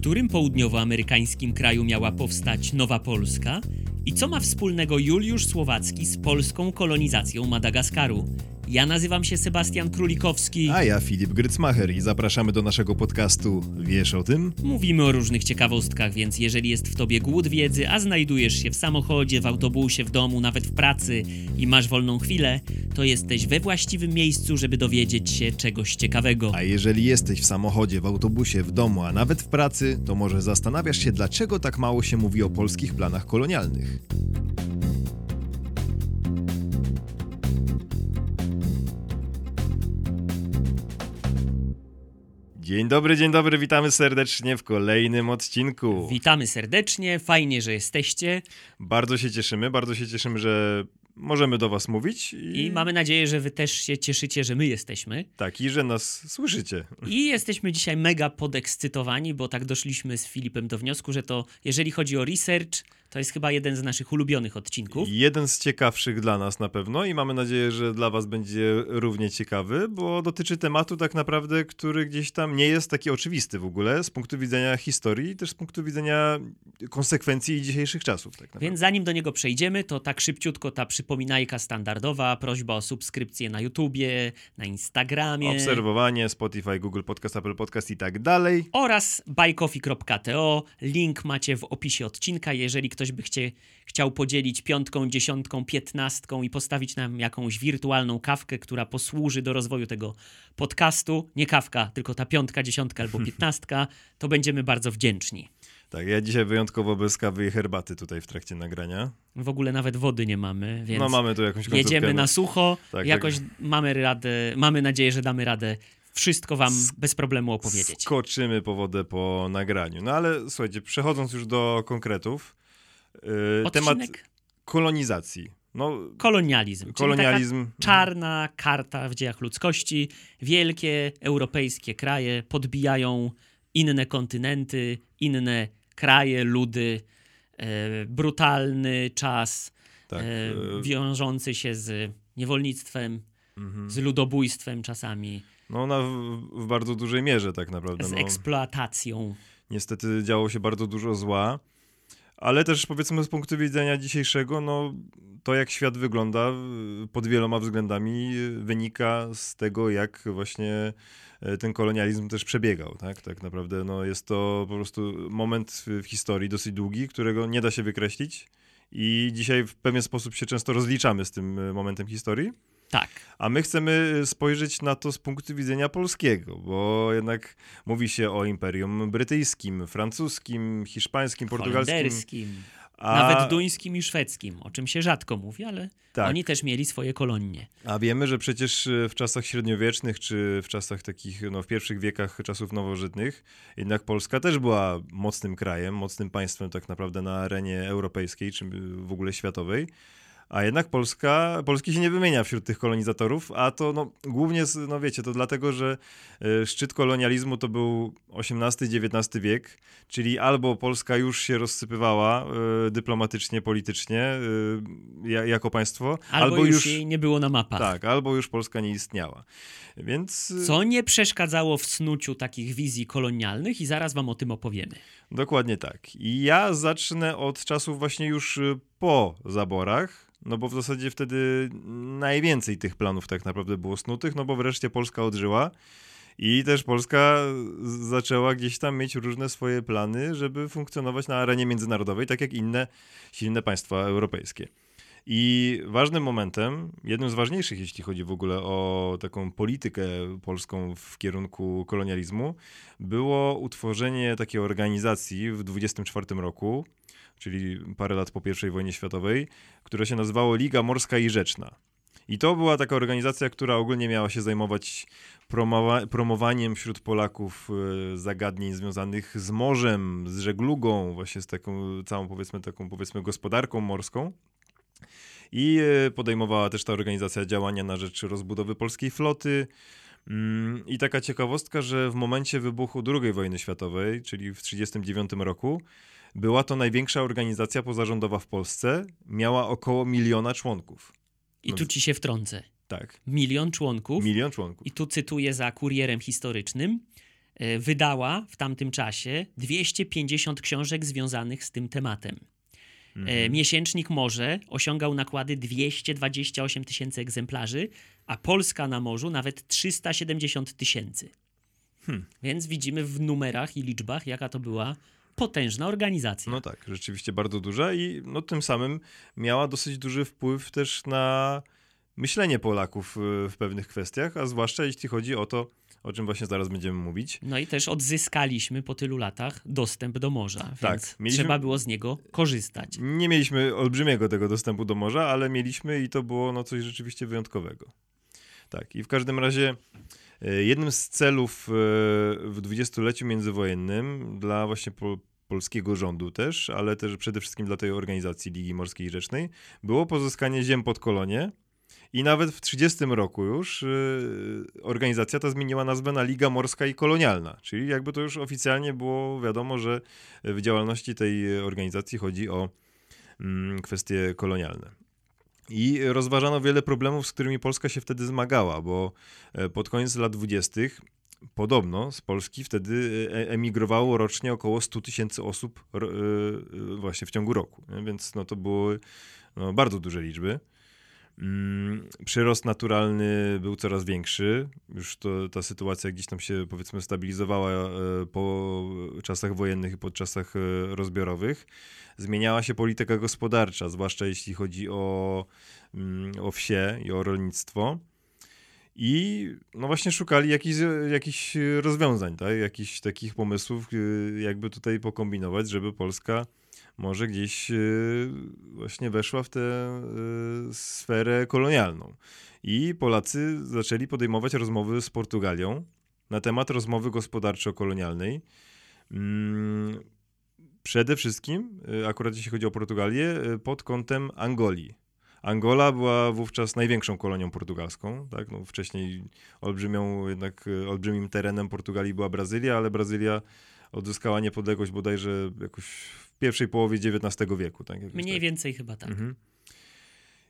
którym południowoamerykańskim kraju miała powstać Nowa Polska? I co ma wspólnego Juliusz Słowacki z polską kolonizacją Madagaskaru? Ja nazywam się Sebastian Królikowski. A ja Filip Grycmacher i zapraszamy do naszego podcastu Wiesz o tym? Mówimy o różnych ciekawostkach, więc jeżeli jest w tobie głód wiedzy, a znajdujesz się w samochodzie, w autobusie, w domu, nawet w pracy i masz wolną chwilę, to jesteś we właściwym miejscu, żeby dowiedzieć się czegoś ciekawego. A jeżeli jesteś w samochodzie, w autobusie, w domu, a nawet w pracy, to może zastanawiasz się, dlaczego tak mało się mówi o polskich planach kolonialnych. Dzień dobry, dzień dobry, witamy serdecznie w kolejnym odcinku. Witamy serdecznie, fajnie, że jesteście Bardzo się cieszymy, bardzo się cieszymy, że możemy do Was mówić. I, i mamy nadzieję, że wy też się cieszycie, że my jesteśmy. Tak, i że nas słyszycie. I jesteśmy dzisiaj mega podekscytowani, bo tak doszliśmy z Filipem do wniosku, że to jeżeli chodzi o research, to jest chyba jeden z naszych ulubionych odcinków. Jeden z ciekawszych dla nas na pewno i mamy nadzieję, że dla Was będzie równie ciekawy, bo dotyczy tematu tak naprawdę, który gdzieś tam nie jest taki oczywisty w ogóle z punktu widzenia historii, też z punktu widzenia konsekwencji dzisiejszych czasów. Tak. Więc zanim do niego przejdziemy, to tak szybciutko ta przypominajka standardowa, prośba o subskrypcję na YouTubie, na Instagramie Obserwowanie, Spotify, Google Podcast, Apple Podcast i tak dalej. oraz buycoffee.to. Link macie w opisie odcinka. Jeżeli ktoś by chcie, chciał podzielić piątką, dziesiątką, piętnastką i postawić nam jakąś wirtualną kawkę, która posłuży do rozwoju tego podcastu, nie kawka, tylko ta piątka, dziesiątka albo piętnastka, to będziemy bardzo wdzięczni. Tak, ja dzisiaj wyjątkowo bez kawy i herbaty tutaj w trakcie nagrania. W ogóle nawet wody nie mamy, więc No mamy tu jakąś jedziemy no. na sucho. Tak, jakoś tak. mamy radę, mamy nadzieję, że damy radę wszystko wam bez problemu opowiedzieć. Skoczymy po wodę po nagraniu. No ale słuchajcie, przechodząc już do konkretów, temat Odcinek kolonizacji. No, kolonializm. Kolonializm. Taka czarna karta w dziejach ludzkości. Wielkie europejskie kraje podbijają inne kontynenty, inne kraje, ludy. E, brutalny czas Tak, e, e, wiążący się z niewolnictwem, mhm. z ludobójstwem czasami, No ona w, w bardzo dużej mierze tak naprawdę. z No, eksploatacją. niestety działo się bardzo dużo zła, ale też powiedzmy z punktu widzenia dzisiejszego, no to jak świat wygląda pod wieloma względami wynika z tego, jak właśnie y, ten kolonializm też przebiegał, tak? Tak naprawdę no jest to po prostu moment w, historii dosyć długi, którego nie da się wykreślić i dzisiaj w pewien sposób się często rozliczamy z tym y, momentem historii. Tak. A my chcemy spojrzeć na to z punktu widzenia polskiego, bo jednak mówi się o Imperium Brytyjskim, francuskim, hiszpańskim, portugalskim. A, nawet duńskim i szwedzkim, o czym się rzadko mówi, ale tak, oni też mieli swoje kolonie. a wiemy, że przecież e, w czasach średniowiecznych, czy w czasach takich, no w pierwszych wiekach czasów nowożytnych, jednak Polska też była mocnym krajem, mocnym państwem tak naprawdę na arenie europejskiej, czy w ogóle światowej. A jednak Polska, Polski się nie wymienia wśród tych kolonizatorów, a to no, głównie, no wiecie, to dlatego, że e, szczyt kolonializmu to był XVIII-XIX wiek, czyli albo Polska już się rozsypywała e, dyplomatycznie, politycznie e, ja, jako państwo, Albo, już, jej nie było na mapach. tak, albo już Polska nie istniała. Więc Co nie przeszkadzało w snuciu takich wizji kolonialnych i zaraz wam o tym opowiemy. Dokładnie tak. I ja zacznę od czasów właśnie już po zaborach, no bo w zasadzie wtedy najwięcej tych planów tak naprawdę było snutych, no bo wreszcie Polska odżyła i też Polska zaczęła gdzieś tam mieć różne swoje plany, żeby funkcjonować na arenie międzynarodowej, tak jak inne silne państwa europejskie. I ważnym momentem, jednym z ważniejszych, jeśli chodzi w ogóle o taką politykę polską w kierunku kolonializmu, było utworzenie takiej organizacji w 24 roku, czyli parę lat po I wojnie światowej, które się nazywało Liga Morska i Rzeczna. I to była taka organizacja, która ogólnie miała się zajmować promowa- promowaniem wśród Polaków e, zagadnień związanych z morzem, z żeglugą, właśnie z taką całą powiedzmy taką powiedzmy gospodarką morską. I e, podejmowała też ta organizacja działania na rzecz rozbudowy polskiej floty. Mm, I taka ciekawostka, że w momencie wybuchu II wojny światowej, czyli w 1939 roku, była to największa organizacja pozarządowa w Polsce, miała około miliona członków. I No tu ci się wtrącę. Tak, Milion członków. milion członków. I tu cytuję za kurierem historycznym. e, wydała w tamtym czasie 250 książek związanych z tym tematem. Mhm. Miesięcznik Morze osiągał nakłady 228 tysięcy egzemplarzy, a Polska na morzu nawet 370 tysięcy. Hmm. Więc widzimy w numerach i liczbach, jaka to była potężna organizacja. No tak, rzeczywiście bardzo duża i no, tym samym miała dosyć duży wpływ też na myślenie Polaków y, w pewnych kwestiach, a zwłaszcza jeśli chodzi o to, o czym właśnie zaraz będziemy mówić. No i też odzyskaliśmy po tylu latach dostęp do morza, tak, więc mieliśmy... trzeba było z niego korzystać. Nie mieliśmy olbrzymiego tego dostępu do morza, ale mieliśmy i to było no, coś rzeczywiście wyjątkowego. Tak, i w każdym razie y, jednym z celów y, w dwudziestoleciu międzywojennym dla właśnie polskiego rządu też, ale też przede wszystkim dla tej organizacji Ligi Morskiej Rzecznej, było pozyskanie ziem pod kolonie. I nawet w 30 roku już yy, organizacja ta zmieniła nazwę na Liga Morska i Kolonialna, czyli jakby to już oficjalnie było wiadomo, że w działalności tej organizacji chodzi o mm, kwestie kolonialne. I rozważano wiele problemów, z którymi Polska się wtedy zmagała, bo e, pod koniec lat 20 Podobno z Polski wtedy e, emigrowało rocznie około 100 tysięcy osób e, e, właśnie w ciągu roku, więc no to były no, bardzo duże liczby. Mm, przyrost naturalny był coraz większy. Już to, ta sytuacja gdzieś tam się powiedzmy stabilizowała po czasach wojennych i po czasach rozbiorowych. Zmieniała się polityka gospodarcza, zwłaszcza jeśli chodzi o, mm, o wsie i o rolnictwo. I no właśnie szukali jakichś, jakichś rozwiązań, tak? jakichś takich pomysłów, y, jakby tutaj pokombinować, żeby Polska może gdzieś y, właśnie weszła w tę y, sferę kolonialną. I Polacy zaczęli podejmować rozmowy z Portugalią na temat rozmowy gospodarczo-kolonialnej. Mm, przede wszystkim, akurat jeśli chodzi o Portugalię, pod kątem Angolii. Angola była wówczas największą kolonią portugalską. Tak? No, wcześniej olbrzymią, jednak e, olbrzymim terenem Portugalii była Brazylia, ale Brazylia odzyskała niepodległość bodajże jakoś w pierwszej połowie XIX wieku. Tak? Mniej tak. więcej chyba tak. Mhm.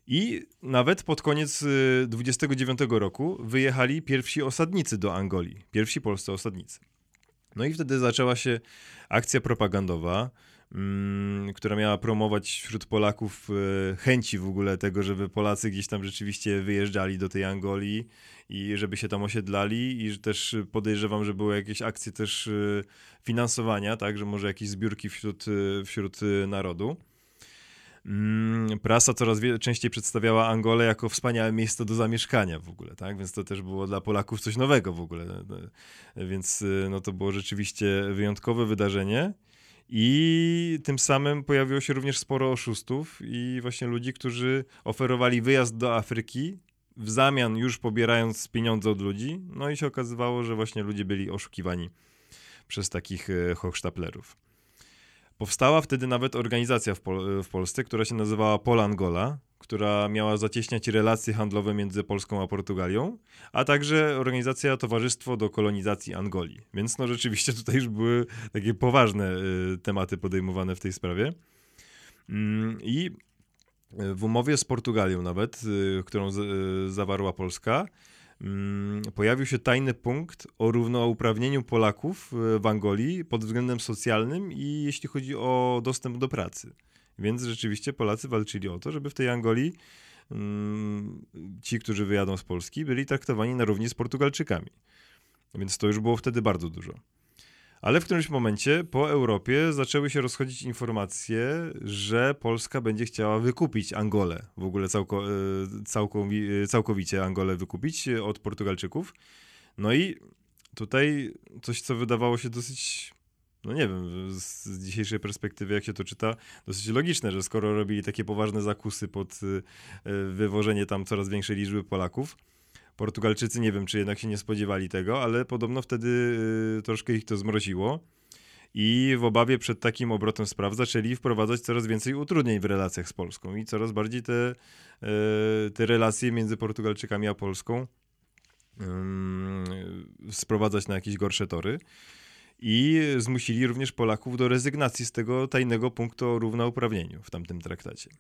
I nawet pod koniec 29 e, roku wyjechali pierwsi osadnicy do Angolii. Pierwsi polscy osadnicy. No i wtedy zaczęła się akcja propagandowa. Mm, która miała promować wśród Polaków e, chęci w ogóle tego, żeby Polacy gdzieś tam rzeczywiście wyjeżdżali do tej Angolii i żeby się tam osiedlali i że też podejrzewam, że były jakieś akcje też e, finansowania, tak, że może jakieś zbiórki wśród, e, wśród narodu. Mm, prasa coraz częściej przedstawiała Angolę jako wspaniałe miejsce do zamieszkania w ogóle, tak? Więc to też było dla Polaków coś nowego w ogóle. Więc no, to było rzeczywiście wyjątkowe wydarzenie. I tym samym pojawiło się również sporo oszustów i właśnie ludzi, którzy oferowali wyjazd do Afryki w zamian już pobierając pieniądze od ludzi. No i się okazywało, że właśnie ludzie byli oszukiwani przez takich e, hochsztaplerów. Powstała wtedy nawet organizacja w, Pol w Polsce, która się nazywała Polangola, która miała zacieśniać relacje handlowe między Polską a Portugalią, a także organizacja Towarzystwo do Kolonizacji Angolii. Więc no rzeczywiście tutaj już były takie poważne y, tematy podejmowane w tej sprawie. Mm, I w umowie z Portugalią nawet, y, którą y, zawarła Polska, Mm, pojawił się tajny punkt o równouprawnieniu Polaków w Angolii pod względem socjalnym i jeśli chodzi o dostęp do pracy. Więc rzeczywiście Polacy walczyli o to, żeby w tej Angolii mm, ci, którzy wyjadą z Polski, byli traktowani na równi z Portugalczykami. Więc to już było wtedy bardzo dużo. Ale w którymś momencie po Europie zaczęły się rozchodzić informacje, że Polska będzie chciała wykupić Angolę, w ogóle całko, e, e, całkowicie Angolę wykupić od Portugalczyków. No i tutaj coś, co wydawało się dosyć, no nie wiem, z dzisiejszej perspektywy, jak się to czyta, dosyć logiczne, że skoro robili takie poważne zakusy pod e, wywożenie tam coraz większej liczby Polaków, Portugalczycy nie wiem, czy jednak się nie spodziewali tego, ale podobno wtedy y, troszkę ich to zmroziło. I w obawie przed takim obrotem spraw zaczęli wprowadzać coraz więcej utrudnień w relacjach z Polską i coraz bardziej te, y, te relacje między Portugalczykami a Polską sprowadzać na jakieś gorsze tory. I zmusili również Polaków do rezygnacji z tego tajnego punktu o równouprawnieniu w tamtym traktacie.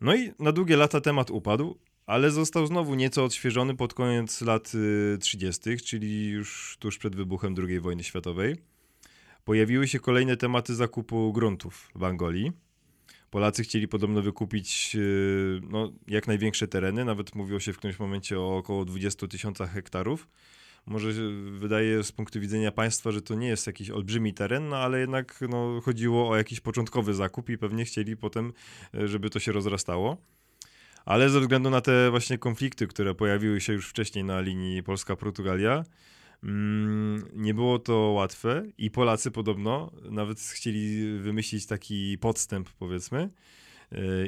No i na długie lata temat upadł, ale został znowu nieco odświeżony pod koniec lat 30., czyli już tuż przed wybuchem II wojny światowej. Pojawiły się kolejne tematy zakupu gruntów w Angolii. Polacy chcieli podobno wykupić no, jak największe tereny, nawet mówiło się w którymś momencie o około 20 tysiącach hektarów może wydaje z punktu widzenia państwa, że to nie jest jakiś olbrzymi teren, no ale jednak no, chodziło o jakiś początkowy zakup i pewnie chcieli potem, e, żeby to się rozrastało. Ale ze względu na te właśnie konflikty, które pojawiły się już wcześniej na linii Polska-Portugalia, mm, nie było to łatwe i Polacy podobno nawet chcieli wymyślić taki podstęp, powiedzmy,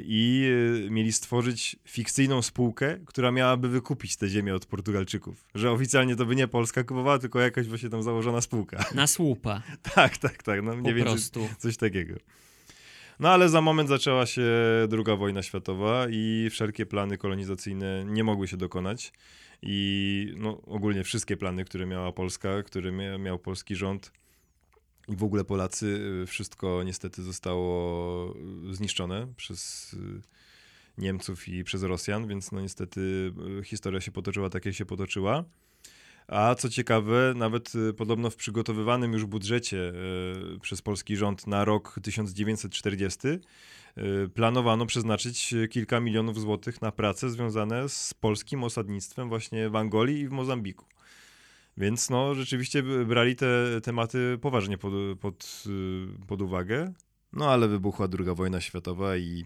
i e, mieli stworzyć fikcyjną spółkę, która miałaby wykupić te ziemię od Portugalczyków. Że oficjalnie to by nie Polska kupowała, tylko jakaś właśnie tam założona spółka. Na słupa. tak, tak, tak. No, mniej po prostu. Coś takiego. No ale za moment zaczęła się II wojna światowa i wszelkie plany kolonizacyjne nie mogły się dokonać. I no, ogólnie wszystkie plany, które miała Polska, które miał polski rząd, i w ogóle Polacy, y, wszystko niestety zostało y, zniszczone przez y, Niemców i przez Rosjan, więc no niestety historia się potoczyła tak, jak się potoczyła. A co ciekawe, nawet podobno w przygotowywanym już budżecie przez polski rząd na rok 1940 planowano przeznaczyć kilka milionów złotych na prace związane z polskim osadnictwem właśnie w Angolii i w Mozambiku. Więc no, rzeczywiście brali te tematy poważnie pod, pod, y, pod uwagę. No ale wybuchła druga wojna światowa i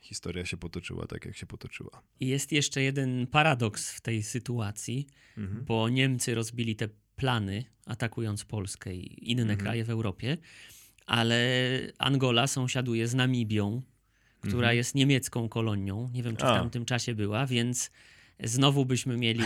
historia się potoczyła tak, jak się potoczyła. I jest jeszcze jeden paradoks w tej sytuacji, mhm. bo Niemcy rozbili te plany, atakując Polskę i inne mhm. kraje w Europie, ale Angola sąsiaduje z Namibią, która mhm. jest niemiecką kolonią. Nie wiem, czy w A. tamtym czasie była, więc znowu byśmy mieli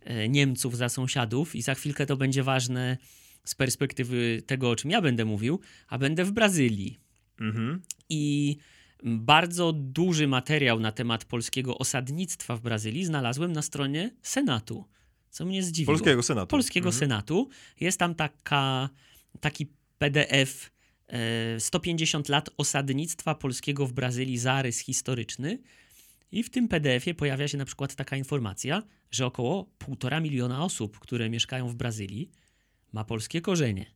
e, Niemców za sąsiadów i za chwilkę to będzie ważne z perspektywy tego, o czym ja będę mówił, a będę w Brazylii. Mhm. I bardzo duży materiał na temat polskiego osadnictwa w Brazylii znalazłem na stronie Senatu, co mnie zdziwiło. Polskiego Senatu. Polskiego mhm. Senatu. Jest tam taka, taki PDF 150 e, lat osadnictwa polskiego w Brazylii, zarys historyczny. I w tym PDF-ie pojawia się na przykład taka informacja, że około 1,5 miliona osób, które mieszkają w Brazylii, ma polskie korzenie.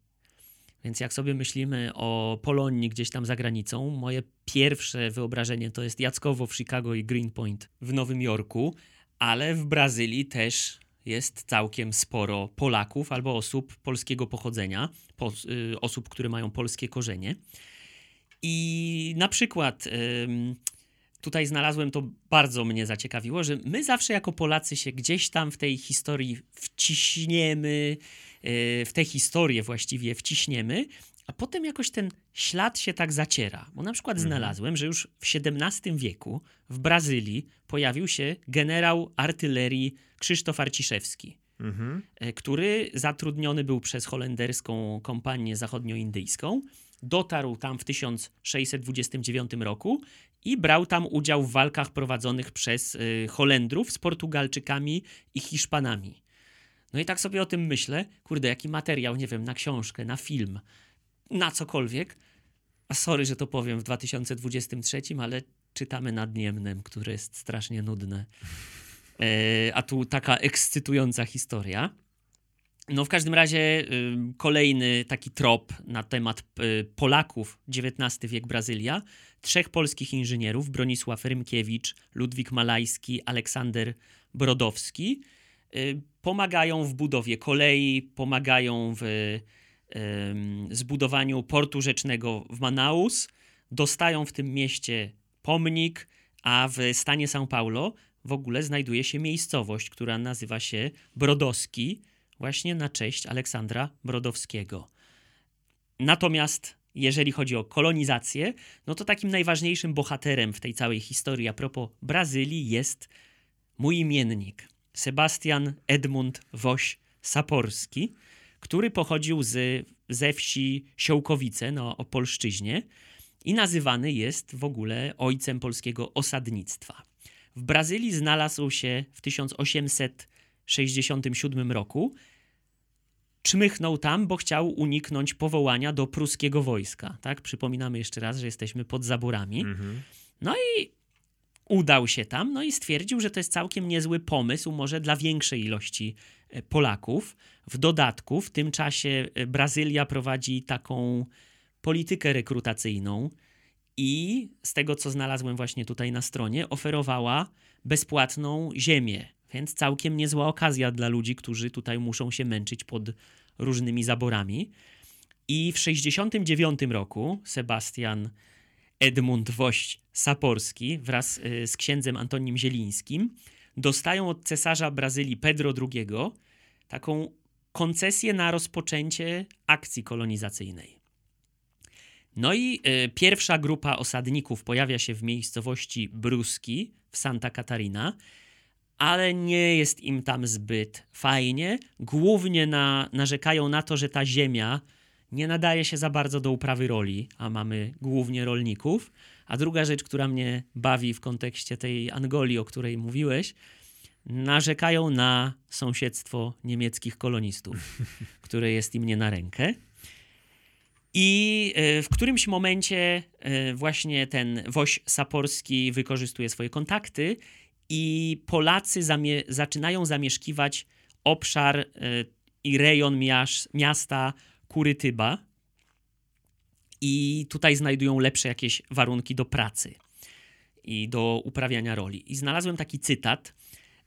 Więc jak sobie myślimy o Polonii gdzieś tam za granicą, moje pierwsze wyobrażenie to jest Jackowo w Chicago i Greenpoint w Nowym Jorku, ale w Brazylii też jest całkiem sporo Polaków albo osób polskiego pochodzenia, po, y, osób, które mają polskie korzenie. I na przykład y, tutaj znalazłem, to bardzo mnie zaciekawiło, że my zawsze jako Polacy się gdzieś tam w tej historii wciśniemy, e, w tę historię właściwie wciśniemy, a potem jakoś ten ślad się tak zaciera. Bo na przykład mhm. znalazłem, że już w XVII wieku w Brazylii pojawił się generał artylerii Krzysztof Arciszewski. Mhm. E, który zatrudniony był przez holenderską kompanię zachodnioindyjską. Dotarł tam w 1629 roku i brał tam udział w walkach prowadzonych przez y, Holendrów z Portugalczykami i Hiszpanami. No i tak sobie o tym myślę, kurde, jaki materiał, nie wiem, na książkę, na film, na cokolwiek. A sorry, że to powiem w 2023, ale czytamy nad Niemnem, które jest strasznie nudne. E, a tu taka ekscytująca historia. No w każdym razie y, kolejny taki trop na temat y, Polaków, XIX wiek Brazylia. Trzech polskich inżynierów, Bronisław Rymkiewicz, Ludwik Malajski, Aleksander Brodowski, y, pomagają w budowie kolei, pomagają w zbudowaniu portu rzecznego w Manaus, dostają w tym mieście pomnik, a w stanie São Paulo w ogóle znajduje się miejscowość, która nazywa się Brodowski, właśnie na cześć Aleksandra Brodowskiego. Natomiast jeżeli chodzi o kolonizację, no to takim najważniejszym bohaterem w tej całej historii a propos Brazylii jest mój imiennik, Sebastian Edmund Woś Saporski, który pochodził z, ze wsi Siołkowice na Opolszczyźnie i nazywany jest w ogóle ojcem polskiego osadnictwa. W Brazylii znalazł się w 1800 1967 roku. Czmychnął tam, bo chciał uniknąć powołania do pruskiego wojska. Tak? Przypominamy jeszcze raz, że jesteśmy pod zaborami. Mhm. No i udał się tam, no i stwierdził, że to jest całkiem niezły pomysł, może dla większej ilości e, Polaków. W dodatku, w tym czasie e, Brazylia prowadzi taką politykę rekrutacyjną i z tego, co znalazłem właśnie tutaj na stronie, oferowała bezpłatną ziemię. Więc całkiem niezła okazja dla ludzi, którzy tutaj muszą się męczyć pod różnymi zaborami. I w 1969 roku Sebastian Edmund Wość Saporski wraz y, z księdzem Antonim Zielińskim dostają od cesarza Brazylii Pedro II taką koncesję na rozpoczęcie akcji kolonizacyjnej. No i y, pierwsza grupa osadników pojawia się w miejscowości Bruski w Santa Catarina, ale nie jest im tam zbyt fajnie. Głównie na, narzekają na to, że ta ziemia nie nadaje się za bardzo do uprawy roli, a mamy głównie rolników. A druga rzecz, która mnie bawi w kontekście tej Angolii, o której mówiłeś, narzekają na sąsiedztwo niemieckich kolonistów, które jest im nie na rękę. I e, w którymś momencie e, właśnie ten woś saporski wykorzystuje swoje kontakty i Polacy zamie zaczynają zamieszkiwać obszar e, i rejon miasta Kurytyba i tutaj znajdują lepsze jakieś warunki do pracy i do uprawiania roli. I znalazłem taki cytat,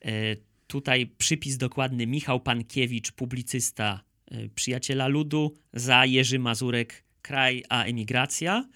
e, tutaj przypis dokładny Michał Pankiewicz, publicysta, e, przyjaciela ludu, za Jerzy Mazurek, kraj a emigracja.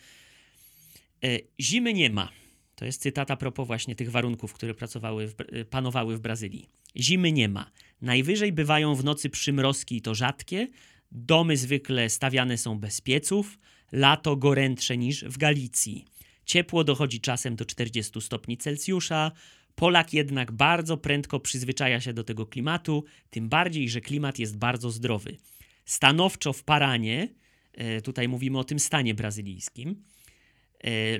Zimy nie ma. To jest cytat a propos właśnie tych warunków, które pracowały w, panowały w Brazylii. Zimy nie ma. Najwyżej bywają w nocy przymrozki i to rzadkie, Domy zwykle stawiane są bez pieców, lato gorętsze niż w Galicji. Ciepło dochodzi czasem do 40 stopni Celsjusza. Polak jednak bardzo prędko przyzwyczaja się do tego klimatu, tym bardziej, że klimat jest bardzo zdrowy. Stanowczo w Paranie, e, tutaj mówimy o tym stanie brazylijskim,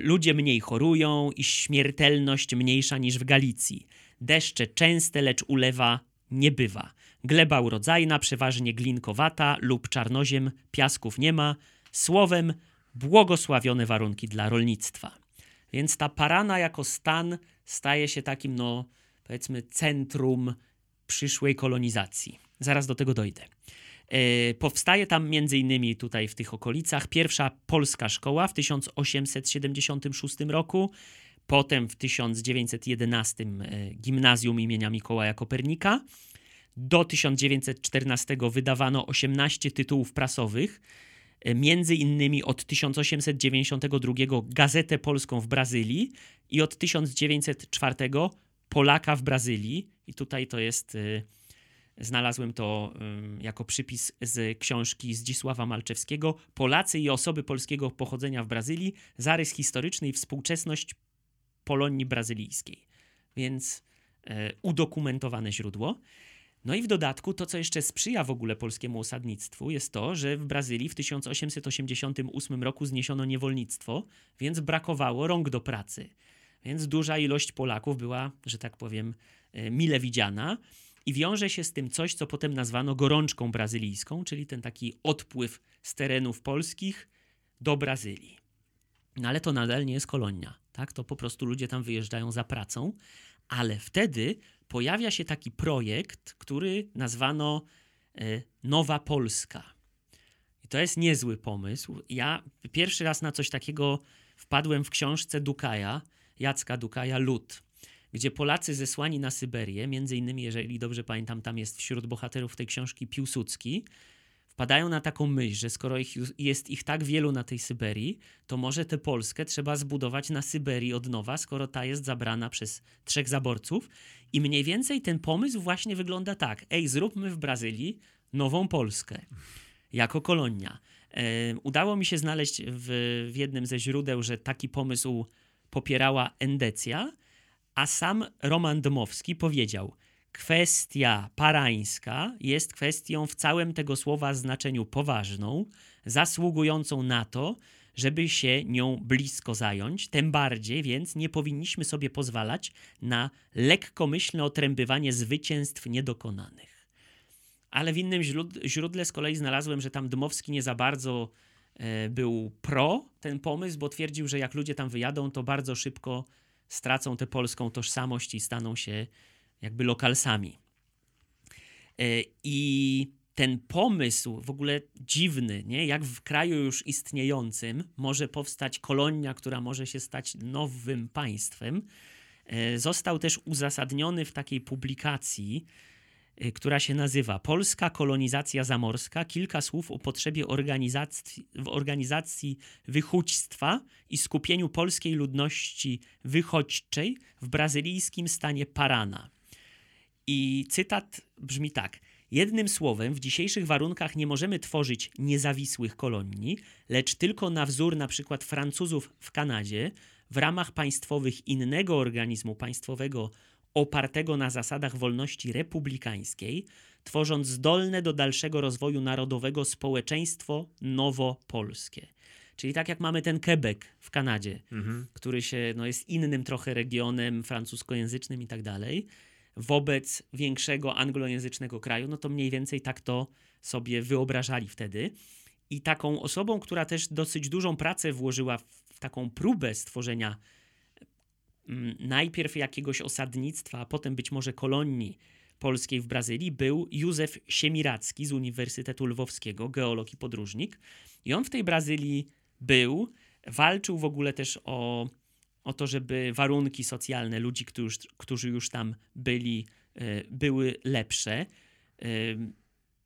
ludzie mniej chorują i śmiertelność mniejsza niż w Galicji. Deszcze częste, lecz ulewa nie bywa. Gleba urodzajna, przeważnie glinkowata lub czarnoziem, piasków nie ma. Słowem, błogosławione warunki dla rolnictwa. Więc ta Parana jako stan staje się takim, no powiedzmy, centrum przyszłej kolonizacji. Zaraz do tego dojdę. E, powstaje tam między innymi tutaj w tych okolicach pierwsza polska szkoła w 1876 roku, potem w 1911 e, gimnazjum imienia Mikołaja Kopernika, do 1914 wydawano 18 tytułów prasowych, e, między innymi od 1892 Gazetę Polską w Brazylii i od 1904 Polaka w Brazylii. I tutaj to jest, znalazłem to jako przypis z książki Zdzisława Malczewskiego Polacy i osoby polskiego pochodzenia w Brazylii, zarys historyczny i współczesność Polonii brazylijskiej. Więc e, udokumentowane źródło. No i w dodatku to, co jeszcze sprzyja w ogóle polskiemu osadnictwu, jest to, że w Brazylii w 1888 roku zniesiono niewolnictwo, więc brakowało rąk do pracy. Więc duża ilość Polaków była, że tak powiem, e, mile widziana. I wiąże się z tym coś, co potem nazwano gorączką brazylijską, czyli ten taki odpływ z terenów polskich do Brazylii. No ale to nadal nie jest kolonia, tak? To po prostu ludzie tam wyjeżdżają za pracą, ale wtedy pojawia się taki projekt, który nazwano e, Nowa Polska. I to jest niezły pomysł. Ja pierwszy raz na coś takiego wpadłem w książce Dukaja, Jacka Dukaja, Lud, gdzie Polacy zesłani na Syberię, między innymi, jeżeli dobrze pamiętam, tam jest wśród bohaterów tej książki Piłsudski, wpadają na taką myśl, że skoro ich, jest ich tak wielu na tej Syberii, to może tę Polskę trzeba zbudować na Syberii od nowa, skoro ta jest zabrana przez trzech zaborców. I mniej więcej ten pomysł właśnie wygląda tak. Ej, zróbmy w Brazylii nową Polskę jako kolonia. E, udało mi się znaleźć w, w jednym ze źródeł, że taki pomysł popierała Endecja, a sam Roman Dmowski powiedział – kwestia parańska jest kwestią w całym tego słowa znaczeniu poważną, zasługującą na to, żeby się nią blisko zająć, tym bardziej więc nie powinniśmy sobie pozwalać na lekkomyślne otrębywanie zwycięstw niedokonanych. Ale w innym źródle z kolei znalazłem, że tam Dmowski nie za bardzo e, był pro ten pomysł, bo twierdził, że jak ludzie tam wyjadą, to bardzo szybko stracą tę polską tożsamość i staną się jakby lokalsami. E, I ten pomysł w ogóle dziwny, nie? jak w kraju już istniejącym może powstać kolonia, która może się stać nowym państwem, e, został też uzasadniony w takiej publikacji, która się nazywa Polska kolonizacja zamorska. Kilka słów o potrzebie organizacji, organizacji wychództwa i skupieniu polskiej ludności wychodźczej w brazylijskim stanie Parana. I cytat brzmi tak. Jednym słowem, w dzisiejszych warunkach nie możemy tworzyć niezawisłych kolonii, lecz tylko na wzór na przykład Francuzów w Kanadzie, w ramach państwowych innego organizmu państwowego opartego na zasadach wolności republikańskiej, tworząc zdolne do dalszego rozwoju narodowego społeczeństwo nowopolskie. Czyli tak jak mamy ten Quebec w Kanadzie, mhm. który się, no, jest innym trochę regionem francuskojęzycznym i tak dalej, wobec większego anglojęzycznego kraju, no to mniej więcej tak to sobie wyobrażali wtedy. I taką osobą, która też dosyć dużą pracę włożyła w taką próbę stworzenia najpierw jakiegoś osadnictwa, a potem być może kolonii polskiej w Brazylii, był Józef Siemiracki z Uniwersytetu Lwowskiego, geolog i podróżnik. I on w tej Brazylii był, walczył w ogóle też o o to, żeby warunki socjalne ludzi, którzy, którzy już tam byli, e, były lepsze. E,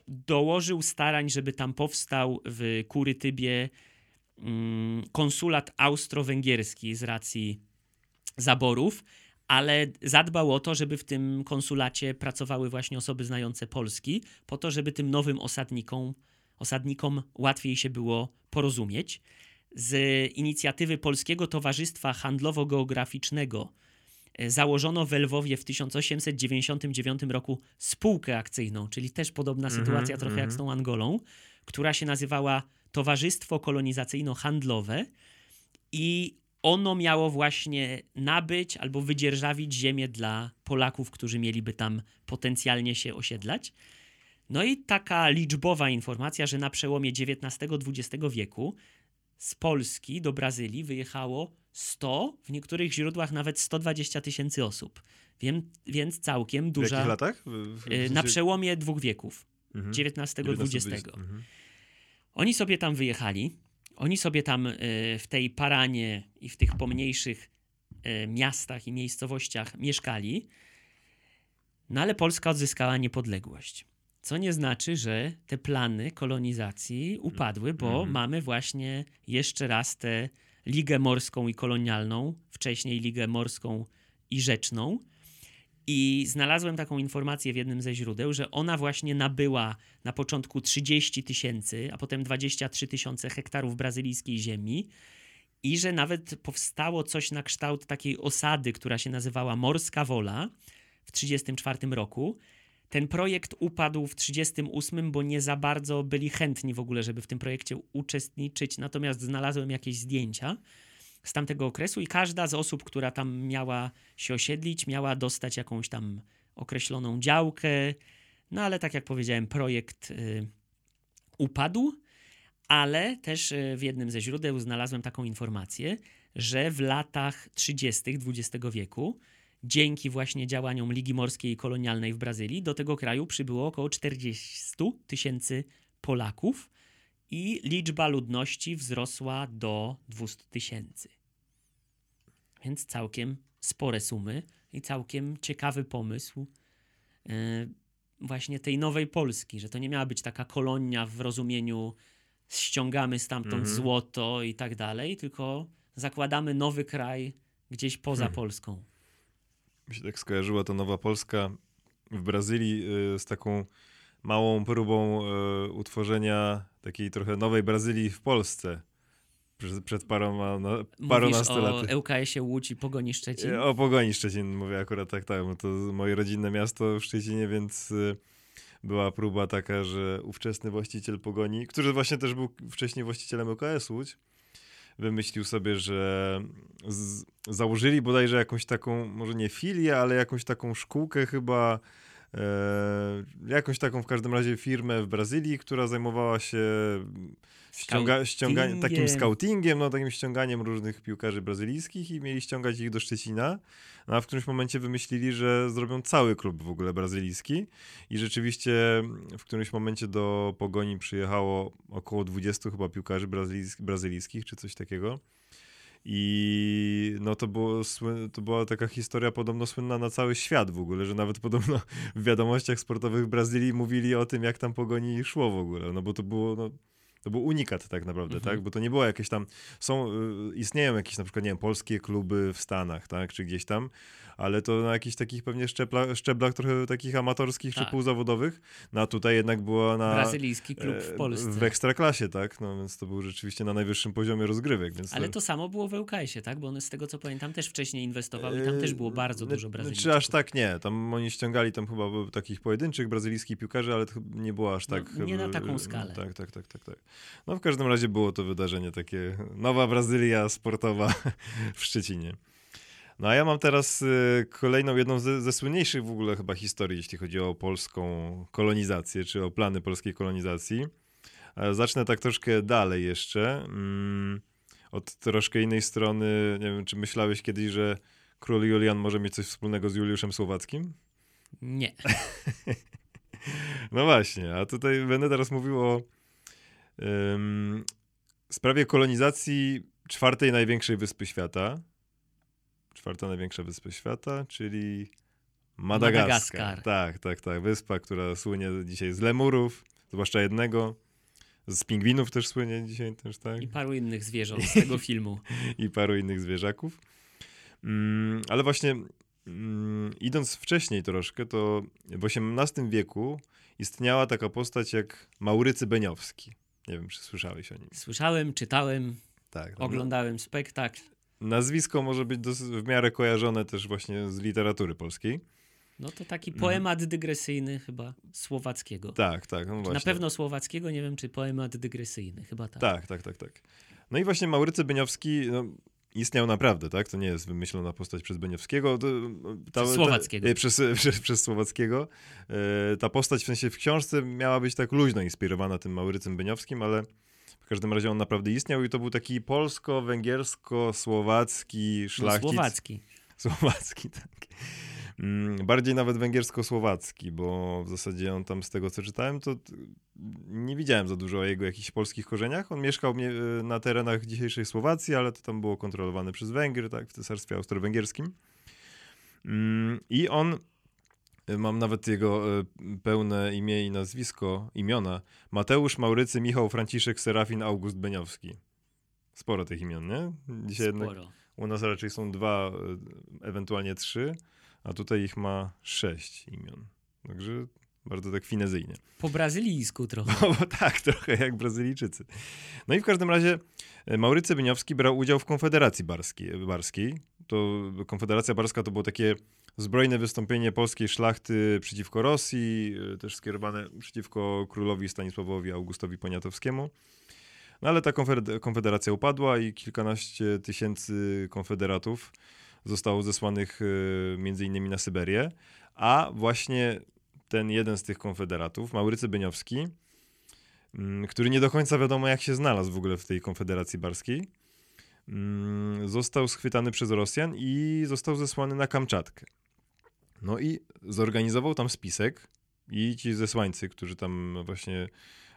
dołożył starań, żeby tam powstał w Kurytybie mm, konsulat austro-węgierski z racji zaborów, ale zadbał o to, żeby w tym konsulacie pracowały właśnie osoby znające Polski, po to, żeby tym nowym osadnikom, osadnikom łatwiej się było porozumieć z inicjatywy Polskiego Towarzystwa Handlowo-Geograficznego e, założono w Lwowie w 1899 roku spółkę akcyjną, czyli też podobna mm -hmm, sytuacja trochę mm -hmm. jak z tą Angolą, która się nazywała Towarzystwo Kolonizacyjno-Handlowe i ono miało właśnie nabyć albo wydzierżawić ziemię dla Polaków, którzy mieliby tam potencjalnie się osiedlać. No i taka liczbowa informacja, że na przełomie XIX-XX wieku z Polski do Brazylii wyjechało 100, w niektórych źródłach nawet 120 tysięcy osób. Wiem, więc całkiem duża. W jakich latach? W, w, y, na przełomie dwóch wieków, mhm. XIX-XX. Mhm. Oni sobie tam wyjechali, oni sobie tam y, w tej Paranie i w tych pomniejszych y, miastach i miejscowościach mieszkali, no ale Polska odzyskała niepodległość. Co nie znaczy, że te plany kolonizacji upadły, bo mhm. mamy właśnie jeszcze raz tę Ligę Morską i Kolonialną, wcześniej Ligę Morską i Rzeczną. I znalazłem taką informację w jednym ze źródeł, że ona właśnie nabyła na początku 30 tysięcy, a potem 23 tysiące hektarów brazylijskiej ziemi. I że nawet powstało coś na kształt takiej osady, która się nazywała Morska Wola w 1934 roku. Ten projekt upadł w 38, bo nie za bardzo byli chętni w ogóle, żeby w tym projekcie uczestniczyć. Natomiast znalazłem jakieś zdjęcia z tamtego okresu i każda z osób, która tam miała się osiedlić, miała dostać jakąś tam określoną działkę. No ale tak jak powiedziałem, projekt y, upadł, ale też y, w jednym ze źródeł znalazłem taką informację, że w latach 30. XX wieku dzięki właśnie działaniom Ligi Morskiej i Kolonialnej w Brazylii do tego kraju przybyło około 40 tysięcy Polaków i liczba ludności wzrosła do 200 tysięcy. Więc całkiem spore sumy i całkiem ciekawy pomysł yy, właśnie tej nowej Polski, że to nie miała być taka kolonia w rozumieniu ściągamy stamtąd -hmm. złoto i tak dalej, tylko zakładamy nowy kraj gdzieś poza hmm. Polską mi się tak skojarzyła ta Nowa Polska w Brazylii y, z taką małą próbą y, utworzenia takiej trochę nowej Brazylii w Polsce. Przed, przed paroma, no, parunastu laty. o LKS-ie Łódź i Pogoni Szczecin? O Pogoni Szczecin mówię akurat tak, tak. To moje rodzinne miasto w Szczecinie, więc y, była próba taka, że ówczesny właściciel Pogoni, który właśnie też był wcześniej właścicielem LKS Łódź, wymyślił sobie, że z, założyli bodajże jakąś taką, może nie filię, ale jakąś taką szkółkę chyba e, jakąś taką w każdym razie firmę w Brazylii, która zajmowała się ściąga, ściąganiem, takim scoutingiem, no takim ściąganiem różnych piłkarzy brazylijskich i mieli ściągać ich do Szczecina. No, a w którymś momencie wymyślili, że zrobią cały klub w ogóle brazylijski i rzeczywiście w którymś momencie do Pogoni przyjechało około 20 chyba piłkarzy brazylijskich czy coś takiego. I no to, było, to była taka historia podobno słynna na cały świat w ogóle, że nawet podobno w wiadomościach sportowych w Brazylii mówili o tym, jak tam pogoni szło w ogóle, no bo to było, no, to był unikat tak naprawdę, mhm. tak? Bo to nie było jakieś tam, są, y, istnieją jakieś na przykład, nie wiem, polskie kluby w Stanach, tak? Czy gdzieś tam, ale to na jakichś takich pewnie szczebla, szczeblach trochę takich amatorskich tak. czy półzawodowych. No a tutaj jednak była na... Brazylijski klub w e, Polsce. W ekstraklasie, tak? No więc to był rzeczywiście na najwyższym poziomie rozgrywek. Ale to... to samo było w ŁKS-ie, tak? Bo one z tego co pamiętam też wcześniej inwestowały i tam też było bardzo e, dużo Brazylijczyków. Czy aż tak nie. Tam oni ściągali tam chyba takich pojedynczych brazylijskich piłkarzy, ale to nie było aż tak... No, nie na taką skalę. Tak, tak, tak, tak, tak. No w każdym razie było to wydarzenie takie nowa Brazylia sportowa w Szczecinie. No a ja mam teraz y, kolejną, jedną ze, ze słynniejszych w ogóle chyba historii, jeśli chodzi o polską kolonizację, czy o plany polskiej kolonizacji. Zacznę tak troszkę dalej jeszcze. Mm, od troszkę innej strony, nie wiem, czy myślałeś kiedyś, że król Julian może mieć coś wspólnego z Juliuszem Słowackim? Nie. no właśnie, a tutaj będę teraz mówił o um, sprawie kolonizacji czwartej największej wyspy świata, czwarta największa wyspa świata, czyli Madagaskar. Madagaskar. Tak, tak, tak. Wyspa, która słynie dzisiaj z lemurów, zwłaszcza jednego. Z pingwinów też słynie dzisiaj też, tak? I paru innych zwierząt z tego filmu. I paru innych zwierzaków. Mm, ale właśnie mm, idąc wcześniej troszkę, to w XVIII wieku istniała taka postać jak Maurycy Beniowski. Nie wiem, czy słyszałeś o nim. Słyszałem, czytałem, tak, no, oglądałem spektakl. Nazwisko może być w miarę kojarzone też właśnie z literatury polskiej. No to taki poemat dygresyjny chyba słowackiego. Tak, tak. No. Na pewno słowackiego, nie wiem czy poemat dygresyjny, chyba tak. Tak, tak, tak, tak. No i właśnie Maurycy Beniowski no, istniał naprawdę, tak? To nie jest wymyślona postać przez Beniowskiego. To, ta, przez Słowackiego. Ta, przez, przez, przez, Słowackiego. E, ta postać w sensie w książce miała być tak luźno inspirowana tym Maurycym Beniowskim, ale w każdym razie on naprawdę istniał i to był taki polsko-węgiersko-słowacki szlachcic. No, słowacki. Słowacki, tak. Mm, bardziej nawet węgiersko-słowacki, bo w zasadzie on tam z tego co czytałem, to nie widziałem za dużo o jego jakichś polskich korzeniach. On mieszkał na terenach dzisiejszej Słowacji, ale to tam było kontrolowane przez Węgry, tak, w cesarstwie austro-węgierskim. Mm, I on Mam nawet jego e, pełne imię i nazwisko, imiona. Mateusz, Maurycy, Michał, Franciszek, Serafin, August Beniowski. Sporo tych imion, nie? Dzisiaj Sporo. Jednak u nas raczej są dwa, e, ewentualnie trzy, a tutaj ich ma sześć imion. Także bardzo tak finezyjnie. Po brazylijsku trochę. No, bo tak, trochę jak Brazylijczycy. No i w każdym razie Maurycy Beniowski brał udział w Konfederacji Barskiej. Barskiej. To Konfederacja Barska to było takie zbrojne wystąpienie polskiej szlachty przeciwko Rosji, y, też skierowane przeciwko królowi Stanisławowi Augustowi Poniatowskiemu. No ale ta konfederacja upadła i kilkanaście tysięcy konfederatów zostało zesłanych y, między innymi na Syberię, a właśnie ten jeden z tych konfederatów, Maurycy Beniowski, mm, który nie do końca wiadomo jak się znalazł w ogóle w tej konfederacji barskiej, mm, został schwytany przez Rosjan i został zesłany na Kamczatkę. No i zorganizował tam spisek i ci zesłańcy, którzy tam właśnie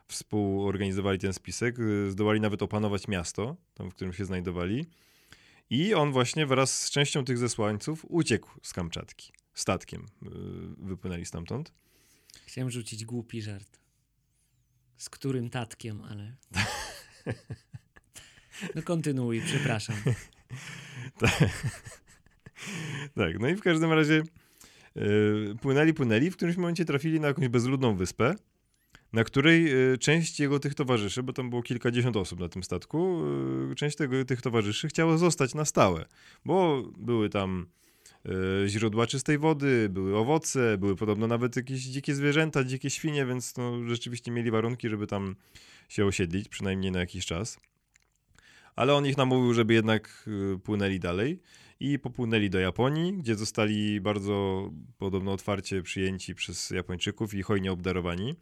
współorganizowali ten spisek, y, zdołali nawet opanować miasto, tam w którym się znajdowali. I on właśnie wraz z częścią tych zesłańców uciekł z Kamczatki. Statkiem y, wypłynęli stamtąd. Chciałem rzucić głupi żart. Z którym tatkiem, ale... No kontynuuj, przepraszam. tak. tak, no i w każdym razie płynęli, płynęli, w którymś momencie trafili na jakąś bezludną wyspę, na której e, część jego tych towarzyszy, bo tam było kilkadziesiąt osób na tym statku, e, część tego, tych towarzyszy chciała zostać na stałe, bo były tam źródła czystej wody, były owoce, były podobno nawet jakieś dzikie zwierzęta, dzikie świnie, więc no, rzeczywiście mieli warunki, żeby tam się osiedlić, przynajmniej na jakiś czas. ale on ich namówił, żeby jednak y, płynęli dalej i popłynęli do Japonii, gdzie zostali bardzo podobno otwarcie przyjęci przez Japończyków i hojnie obdarowani.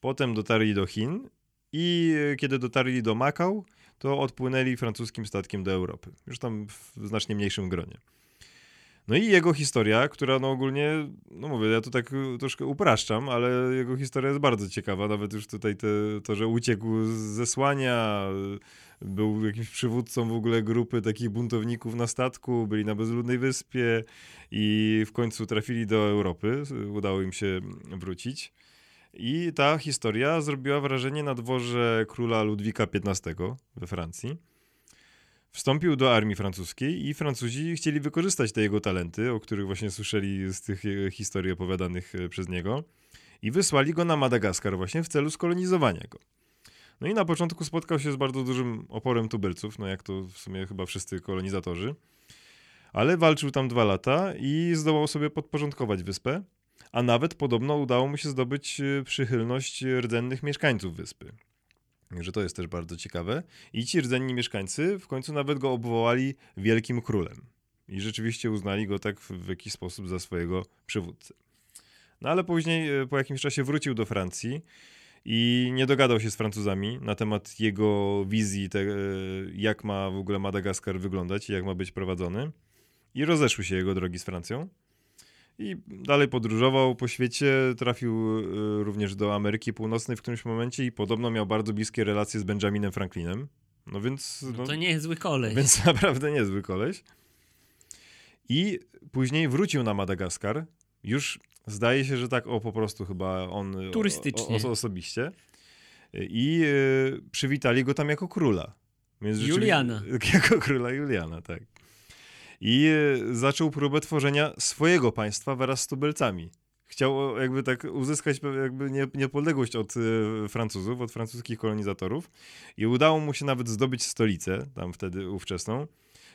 Potem dotarli do Chin i y, kiedy dotarli do Makał, to odpłynęli francuskim statkiem do Europy. Już tam w znacznie mniejszym gronie. No i jego historia, która no ogólnie, no mówię, ja to tak troszkę upraszczam, ale jego historia jest bardzo ciekawa. Nawet już tutaj te, to, że uciekł z zesłania, był jakimś przywódcą w ogóle grupy takich buntowników na statku, byli na bezludnej wyspie i w końcu trafili do Europy. Udało im się wrócić. I ta historia zrobiła wrażenie na dworze króla Ludwika XV we Francji. Wstąpił do armii francuskiej i Francuzi chcieli wykorzystać te jego talenty, o których właśnie słyszeli z tych historii opowiadanych e, przez niego, i wysłali go na Madagaskar właśnie w celu skolonizowania go. No i na początku spotkał się z bardzo dużym oporem tubylców, no jak to w sumie chyba wszyscy kolonizatorzy, ale walczył tam dwa lata i zdołał sobie podporządkować wyspę, a nawet podobno udało mu się zdobyć e, przychylność rdzennych mieszkańców wyspy. Także to jest też bardzo ciekawe. I ci rdzenni mieszkańcy w końcu nawet go obwołali wielkim królem. I rzeczywiście uznali go tak w jakiś sposób za swojego przywódcę. No ale później, e, po jakimś czasie wrócił do Francji i nie dogadał się z Francuzami na temat jego wizji, te, e, jak ma w ogóle Madagaskar wyglądać i jak ma być prowadzony. I rozeszły się jego drogi z Francją. I dalej podróżował po świecie, trafił y, również do Ameryki Północnej w którymś momencie i podobno miał bardzo bliskie relacje z Benjaminem Franklinem. No więc. No, no to nie jest zły koleś. Więc naprawdę niezły koleś. I później wrócił na Madagaskar. Już zdaje się, że tak o po prostu chyba on. Turystycznie. O, o, osobiście. I y, przywitali go tam jako króla. Więc Juliana. Jako króla Juliana, tak i e, zaczął próbę tworzenia swojego państwa wraz z tubylcami. Chciał jakby tak uzyskać jakby niepodległość od e, Francuzów, od francuskich kolonizatorów i udało mu się nawet zdobyć stolicę, tam wtedy ówczesną,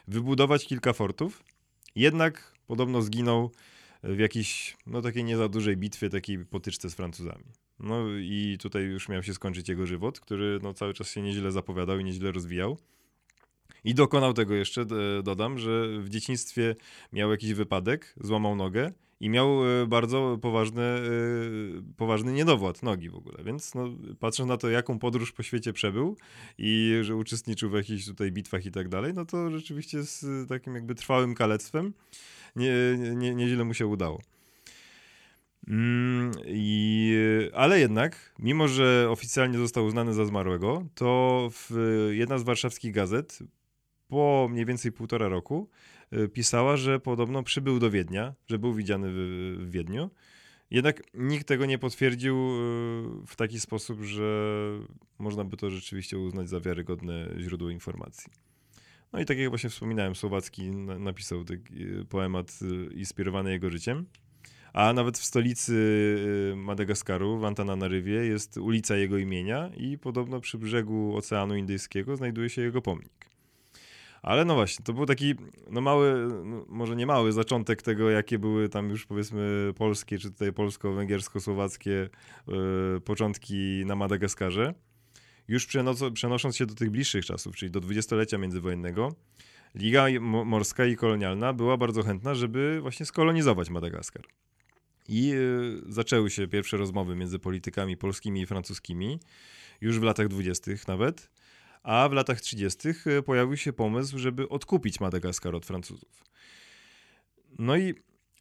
wybudować kilka fortów, jednak podobno zginął w jakiejś, no takiej nie za dużej bitwie, takiej potyczce z Francuzami. No i tutaj już miał się skończyć jego żywot, który no cały czas się nieźle zapowiadał i nieźle rozwijał. I dokonał tego jeszcze, dodam, że w dzieciństwie miał jakiś wypadek, złamał nogę i miał e, bardzo poważny, e, poważny niedowład nogi w ogóle. Więc no, patrząc na to, jaką podróż po świecie przebył i że uczestniczył w jakichś tutaj bitwach i tak dalej, no to rzeczywiście z takim jakby trwałym kalectwem nie, nie, nieźle mu się udało. Mm, i, ale jednak, mimo że oficjalnie został uznany za zmarłego, to w, jedna z warszawskich gazet po mniej więcej półtora roku y, pisała, że podobno przybył do Wiednia, że był widziany w, Wiedniu. Jednak nikt tego nie potwierdził y, w taki sposób, że można by to rzeczywiście uznać za wiarygodne źródło informacji. No i tak jak właśnie wspominałem, Słowacki napisał taki y, poemat inspirowany jego życiem. A nawet w stolicy Madagaskaru, w Antananarywie, jest ulica jego imienia i podobno przy brzegu Oceanu Indyjskiego znajduje się jego pomnik. Ale no właśnie, to był taki no mały, no może nie mały zaczątek tego, jakie były tam już powiedzmy polskie, czy tutaj polsko-węgiersko-słowackie yy, początki na Madagaskarze. Już przenosząc się do tych bliższych czasów, czyli do dwudziestolecia międzywojennego, Liga Morska i Kolonialna była bardzo chętna, żeby właśnie skolonizować Madagaskar. I yy, zaczęły się pierwsze rozmowy między politykami polskimi i francuskimi, już w latach dwudziestych nawet a w latach 30. E, pojawił się pomysł, żeby odkupić Madagaskar od Francuzów. No i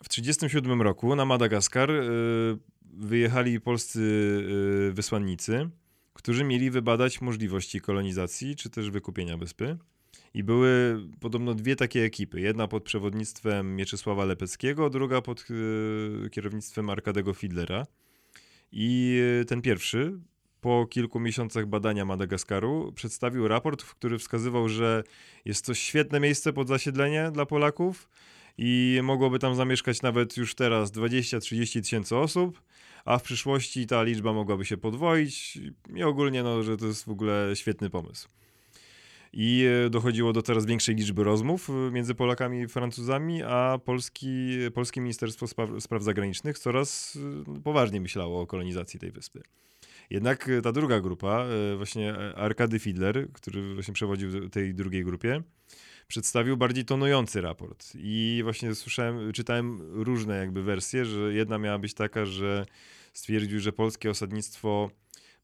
w 1937 roku na Madagaskar e, wyjechali polscy e, wysłannicy, którzy mieli wybadać możliwości kolonizacji czy też wykupienia wyspy. I były podobno dwie takie ekipy. Jedna pod przewodnictwem Mieczysława Lepeckiego, druga pod kierownictwem Arkadego Fidlera. I ten pierwszy po kilku miesiącach badania Madagaskaru przedstawił raport, w którym wskazywał, że jest to świetne miejsce pod zasiedlenie dla Polaków i mogłoby tam zamieszkać nawet już teraz 20-30 tysięcy osób, a w przyszłości ta liczba mogłaby się podwoić i ogólnie, no, że to jest w ogóle świetny pomysł. I e, dochodziło do coraz większej liczby rozmów e, między Polakami i Francuzami, a Polski, Polskie Ministerstwo Spraw, Spraw Zagranicznych coraz e, poważniej myślało o kolonizacji tej wyspy. Jednak e, ta druga grupa, e, właśnie Arkady Fiedler, który właśnie przewodził tej drugiej grupie, przedstawił bardziej tonujący raport. I właśnie słyszałem, czytałem różne jakby wersje, że jedna miała być taka, że stwierdził, że polskie osadnictwo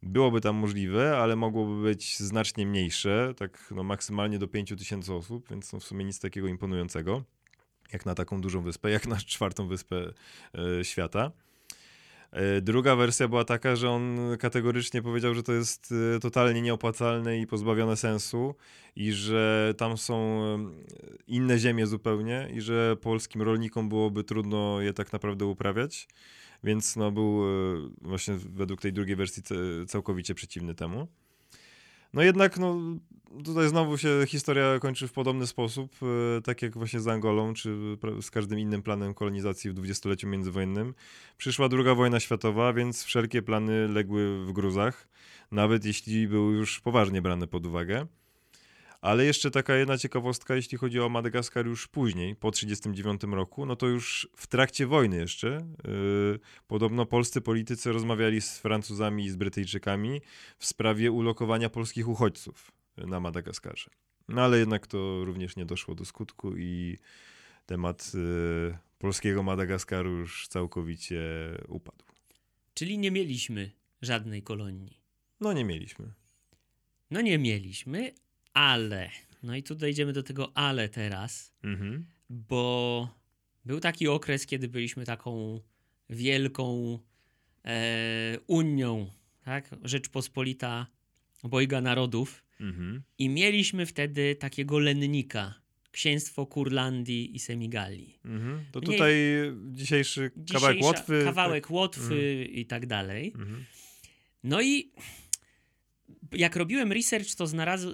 byłoby tam możliwe, ale mogłoby być znacznie mniejsze, tak no maksymalnie do 5 tysięcy osób, więc no w sumie nic takiego imponującego, jak na taką dużą wyspę, jak na czwartą wyspę e, świata. E, druga wersja była taka, że on kategorycznie powiedział, że to jest e, totalnie nieopłacalne i pozbawione sensu i że tam są inne ziemie zupełnie i że polskim rolnikom byłoby trudno je tak naprawdę uprawiać. Więc no, był e, właśnie według tej drugiej wersji całkowicie przeciwny temu. No jednak no, tutaj znowu się historia kończy w podobny sposób, e, tak jak właśnie z Angolą, czy z każdym innym planem kolonizacji w dwudziestoleciu międzywojennym. Przyszła druga wojna światowa, więc wszelkie plany legły w gruzach, nawet jeśli były już poważnie brane pod uwagę. Ale jeszcze taka jedna ciekawostka, jeśli chodzi o Madagaskar już później, po 1939 roku, no to już w trakcie wojny jeszcze yy, podobno polscy politycy rozmawiali z Francuzami i z Brytyjczykami w sprawie ulokowania polskich uchodźców na Madagaskarze. No ale jednak to również nie doszło do skutku i temat yy, polskiego Madagaskaru już całkowicie upadł. Czyli nie mieliśmy żadnej kolonii. No nie mieliśmy. No nie mieliśmy, ale. No i tu dojdziemy do tego ale teraz, mhm. bo był taki okres, kiedy byliśmy taką wielką e, Unią, tak? Rzeczpospolita Bojga Narodów. Mhm. I mieliśmy wtedy takiego lennika, księstwo Kurlandii i Semigalii. Mhm. To tutaj dzisiejszy kawałek Łotwy. Kawałek tak? Łotwy mhm. i tak dalej. Mhm. No i jak robiłem research, to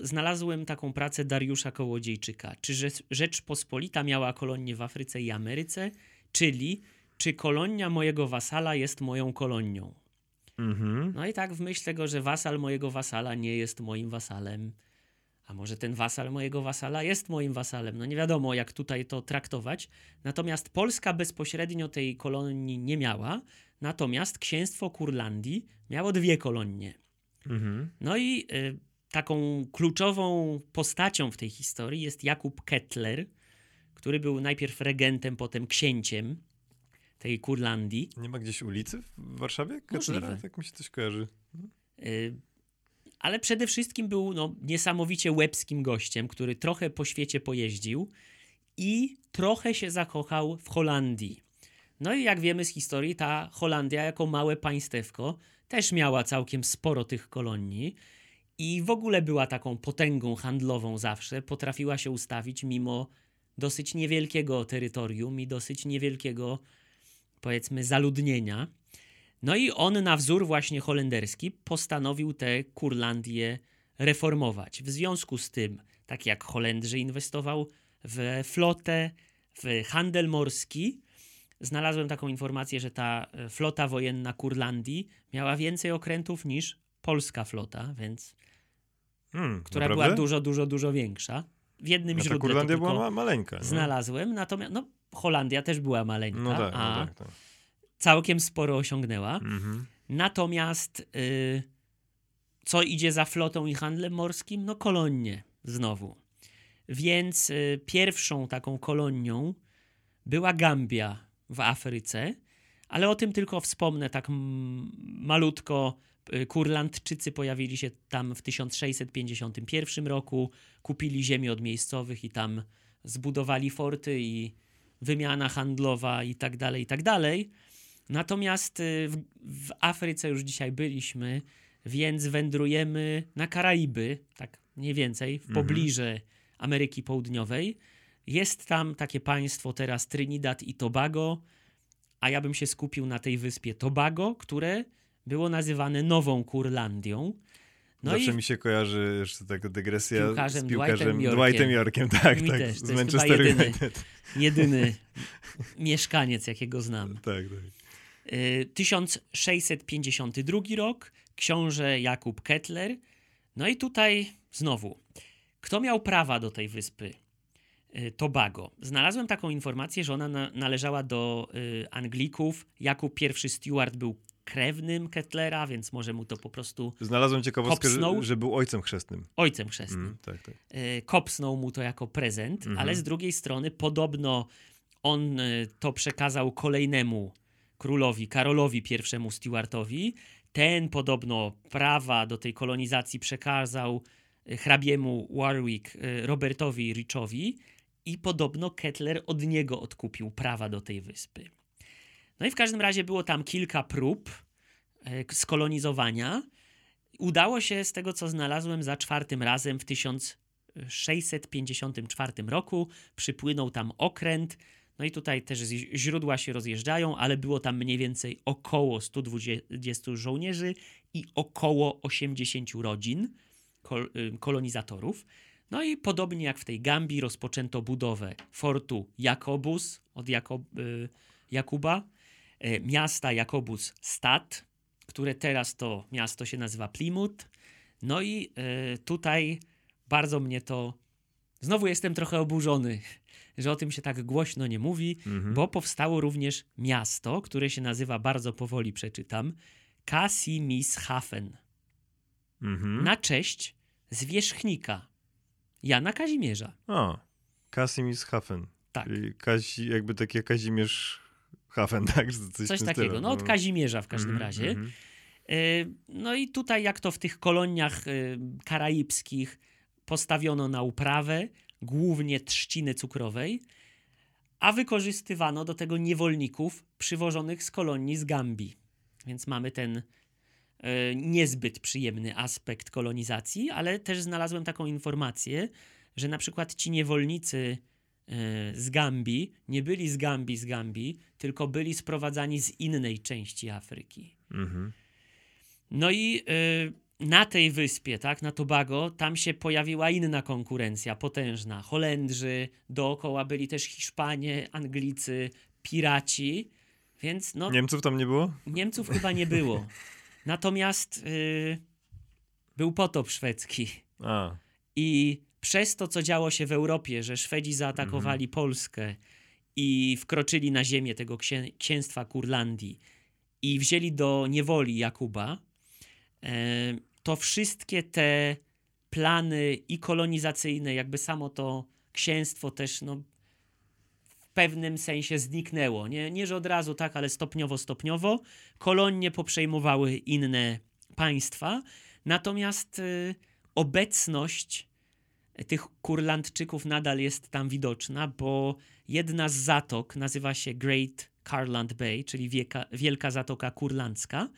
znalazłem taką pracę Dariusza Kołodziejczyka. Czy Rzeczpospolita miała kolonię w Afryce i Ameryce? Czyli czy kolonia mojego wasala jest moją kolonią? Mhm. No i tak w myśl tego, że wasal mojego wasala nie jest moim wasalem. A może ten wasal mojego wasala jest moim wasalem? No nie wiadomo, jak tutaj to traktować. Natomiast Polska bezpośrednio tej kolonii nie miała. Natomiast księstwo Kurlandii miało dwie kolonie. Mhm. No i y, taką kluczową postacią w tej historii jest Jakub Kettler, który był najpierw regentem, potem księciem tej Kurlandii. Nie ma gdzieś ulicy w Warszawie? Kettlera? Tak mi się coś kojarzy. Y, ale przede wszystkim był no, niesamowicie łebskim gościem, który trochę po świecie pojeździł i trochę się zakochał w Holandii. No i jak wiemy z historii, ta Holandia jako małe państewko też miała całkiem sporo tych kolonii i w ogóle była taką potęgą handlową zawsze. Potrafiła się ustawić mimo dosyć niewielkiego terytorium i dosyć niewielkiego, powiedzmy, zaludnienia. No i on na wzór właśnie holenderski postanowił te Kurlandie reformować. W związku z tym, tak jak Holendrzy inwestował w flotę, w handel morski, znalazłem taką informację, że ta e, flota wojenna Kurlandii miała więcej okrętów niż polska flota, więc hmm, która naprawdę? była dużo, dużo, dużo większa. W jednym no źródle Kurlandia była ma maleńka. Nie? Znalazłem, natomiast no, Holandia też była maleńka, no tak, no a no tak, tak. całkiem sporo osiągnęła. Mhm. Natomiast y, co idzie za flotą i handlem morskim? No kolonie znowu. Więc y, pierwszą taką kolonią była Gambia w Afryce, ale o tym tylko wspomnę tak malutko. Y, Kurlandczycy pojawili się tam w 1651 roku, kupili ziemię od miejscowych i tam zbudowali forty i wymiana handlowa i tak dalej, i tak dalej. Natomiast y, w, w Afryce już dzisiaj byliśmy, więc wędrujemy na Karaiby, tak mniej więcej, w mhm. pobliże Ameryki Południowej. Jest tam takie państwo teraz Trinidad i Tobago, a ja bym się skupił na tej wyspie Tobago, które było nazywane Nową Kurlandią. No Zawsze mi się kojarzy jeszcze taka dygresja piłkarzem z piłkarzem Dwightem. Dwightem Yorkiem. Tak, mi tak, też. z Manchester jedyny, jedyny mieszkaniec, jakiego znam. Tak, tak. 1652 y, rok, książę Jakub Kettler. No i tutaj znowu, kto miał prawa do tej wyspy? Y, Tobago. Znalazłem taką informację, że ona na, należała do y, Anglików. Jakub I Stuart był krewnym Kettlera, więc może mu to po prostu Znalazłem ciekawostkę, że, Kopsnął? że był ojcem chrzestnym. ojcem chrzestnym. Mm, tak, tak. e, kopsnął mu to jako prezent, Mhm. ale z drugiej strony podobno on to przekazał kolejnemu królowi, Karolowi I Stuartowi. Ten podobno prawa do tej kolonizacji przekazał hrabiemu Warwick Robertowi Richowi i podobno Kettler od niego odkupił prawa do tej wyspy. No i w każdym razie było tam kilka prób e, skolonizowania. Udało się z tego, co znalazłem, za czwartym razem w 1654 roku. Przypłynął tam okręt. No i tutaj też źródła się rozjeżdżają, ale było tam mniej więcej około 120 żołnierzy i około 80 rodzin y, kolonizatorów. No i podobnie jak w tej Gambii rozpoczęto budowę fortu Jakobus od Jakob, y, Jakuba, e, miasta Jakobus Stad, które teraz to miasto się nazywa Plymouth. No i e, tutaj bardzo mnie to. Znowu jestem trochę oburzony, że o tym się tak głośno nie mówi, Mhm. bo powstało również miasto, które się nazywa, bardzo powoli przeczytam, Kasimishafen, Mhm. na cześć zwierzchnika Jana Kazimierza. O, Kasimishafen. Tak. Czyli Kazi, jakby takie Kazimierz Hafen, tak? Coś, Coś takiego. stylu. No od Kazimierza w każdym Mhm, razie. mhm. E, No i tutaj, jak to w tych koloniach e, karaibskich, postawiono na uprawę głównie trzciny cukrowej, a wykorzystywano do tego niewolników przywożonych z kolonii z Gambii. Więc mamy ten niezbyt przyjemny aspekt kolonizacji, ale też znalazłem taką informację, że na przykład ci niewolnicy e, z Gambii nie byli z Gambii, z Gambii, tylko byli sprowadzani z innej części Afryki. Mhm. No i y, na tej wyspie, tak, na Tobago, tam się pojawiła inna konkurencja potężna. Holendrzy, dookoła byli też Hiszpanie, Anglicy, piraci, więc no, Niemców tam nie było? Niemców chyba nie było. Natomiast y, był potop szwedzki. A, i przez to, co działo się w Europie, że Szwedzi zaatakowali Polskę i wkroczyli na ziemię tego księ- księstwa Kurlandii i wzięli do niewoli Jakuba, e, to wszystkie te plany i kolonizacyjne, jakby samo to księstwo też no, pewnym sensie zniknęło. Nie, nie, że od razu tak, ale stopniowo, stopniowo. Kolonie poprzejmowały inne państwa, natomiast y, obecność tych Kurlandczyków nadal jest tam widoczna, bo jedna z zatok nazywa się Great Carland Bay, czyli Wielka Zatoka Kurlandzka.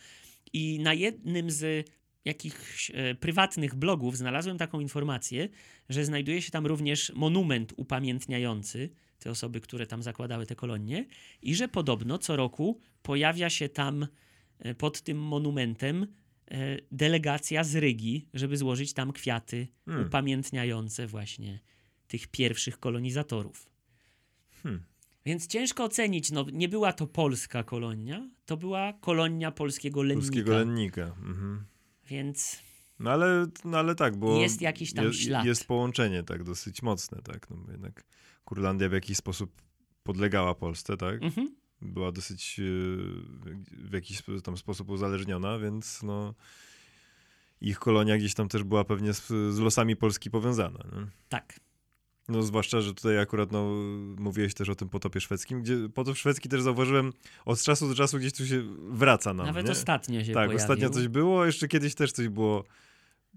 I na jednym z jakichś e, prywatnych blogów znalazłem taką informację, że znajduje się tam również monument upamiętniający te osoby, które tam zakładały te kolonie i że podobno co roku pojawia się tam e, pod tym monumentem e, delegacja z Rygi, żeby złożyć tam kwiaty Hmm. upamiętniające właśnie tych pierwszych kolonizatorów. Hmm. Więc ciężko ocenić, no nie była to polska kolonia, to była kolonia polskiego lennika. polskiego lennika. Mhm. Więc No ale, no ale tak, bo Jest jakiś tam jest, ślad. jest połączenie tak dosyć mocne, tak, no jednak Kurlandia w jakiś sposób podlegała Polsce, tak, mhm. była dosyć e, w jakiś tam sposób uzależniona, więc no ich kolonia gdzieś tam też była pewnie z, z losami Polski powiązana. Nie? tak. No zwłaszcza, że tutaj akurat no, mówiłeś też o tym potopie szwedzkim, gdzie potop szwedzki też zauważyłem od czasu do czasu gdzieś tu się wraca nam, Nawet nie? ostatnio się Tak, pojawił. ostatnio coś było, jeszcze kiedyś też coś było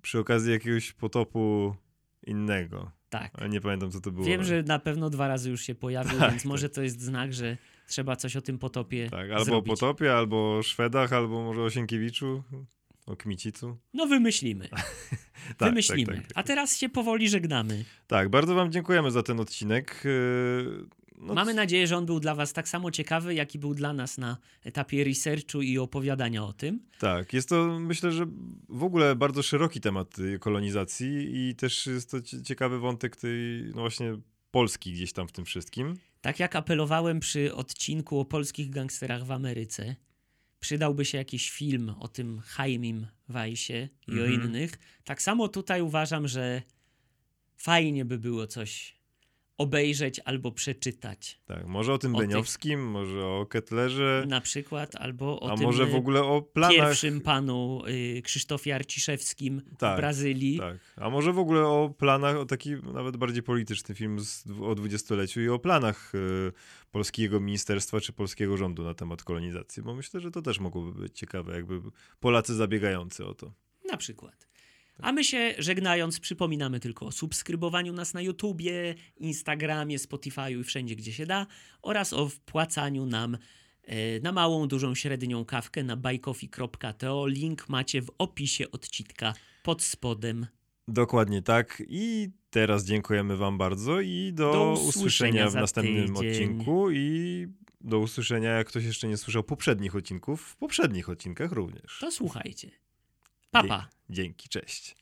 przy okazji jakiegoś potopu innego. Tak. Ale nie pamiętam, co to było. Wiem, że na pewno dwa razy już się pojawił, Tak, więc może to jest znak, że trzeba coś o tym potopie Tak, albo zrobić. o potopie, albo o Szwedach, albo może o Sienkiewiczu, o Kmicicu. No wymyślimy. Tak, wymyślimy. tak, tak, tak. A teraz się powoli żegnamy. Tak, bardzo wam dziękujemy za ten odcinek. No, Mamy nadzieję, że on był dla was tak samo ciekawy, jaki był dla nas na etapie researchu i opowiadania o tym. Tak, jest to myślę, że w ogóle bardzo szeroki temat y, kolonizacji i też jest to cie- ciekawy wątek tej, no właśnie Polski gdzieś tam w tym wszystkim. Tak jak apelowałem przy odcinku o polskich gangsterach w Ameryce, przydałby się jakiś film o tym Jaimim Weissie i o Mhm. innych. Tak samo tutaj uważam, że fajnie by było coś obejrzeć albo przeczytać. Tak, może o tym O tych- Beniowskim, może o Kettlerze, Na przykład, albo o a tym może w y, ogóle o planach. pierwszym panu y, Krzysztofie Arciszewskim w Tak, Brazylii. Tak, a może w ogóle o planach, o taki nawet bardziej polityczny film z, o dwudziestoleciu i o planach y, polskiego ministerstwa czy polskiego rządu na temat kolonizacji, bo myślę, że to też mogłoby być ciekawe, jakby Polacy zabiegający o to. Na przykład. A my się żegnając przypominamy tylko o subskrybowaniu nas na YouTubie, Instagramie, Spotify'u i wszędzie gdzie się da oraz o wpłacaniu nam e, na małą, dużą, średnią kawkę na buycoffee.to. Link macie w opisie odcinka pod spodem. Dokładnie tak. I teraz dziękujemy Wam bardzo i do, Do usłyszenia, usłyszenia w następnym tydzień. odcinku i do usłyszenia, jak ktoś jeszcze nie słyszał poprzednich odcinków, w poprzednich odcinkach również. To słuchajcie. Papa. Pa. Dzięki, cześć.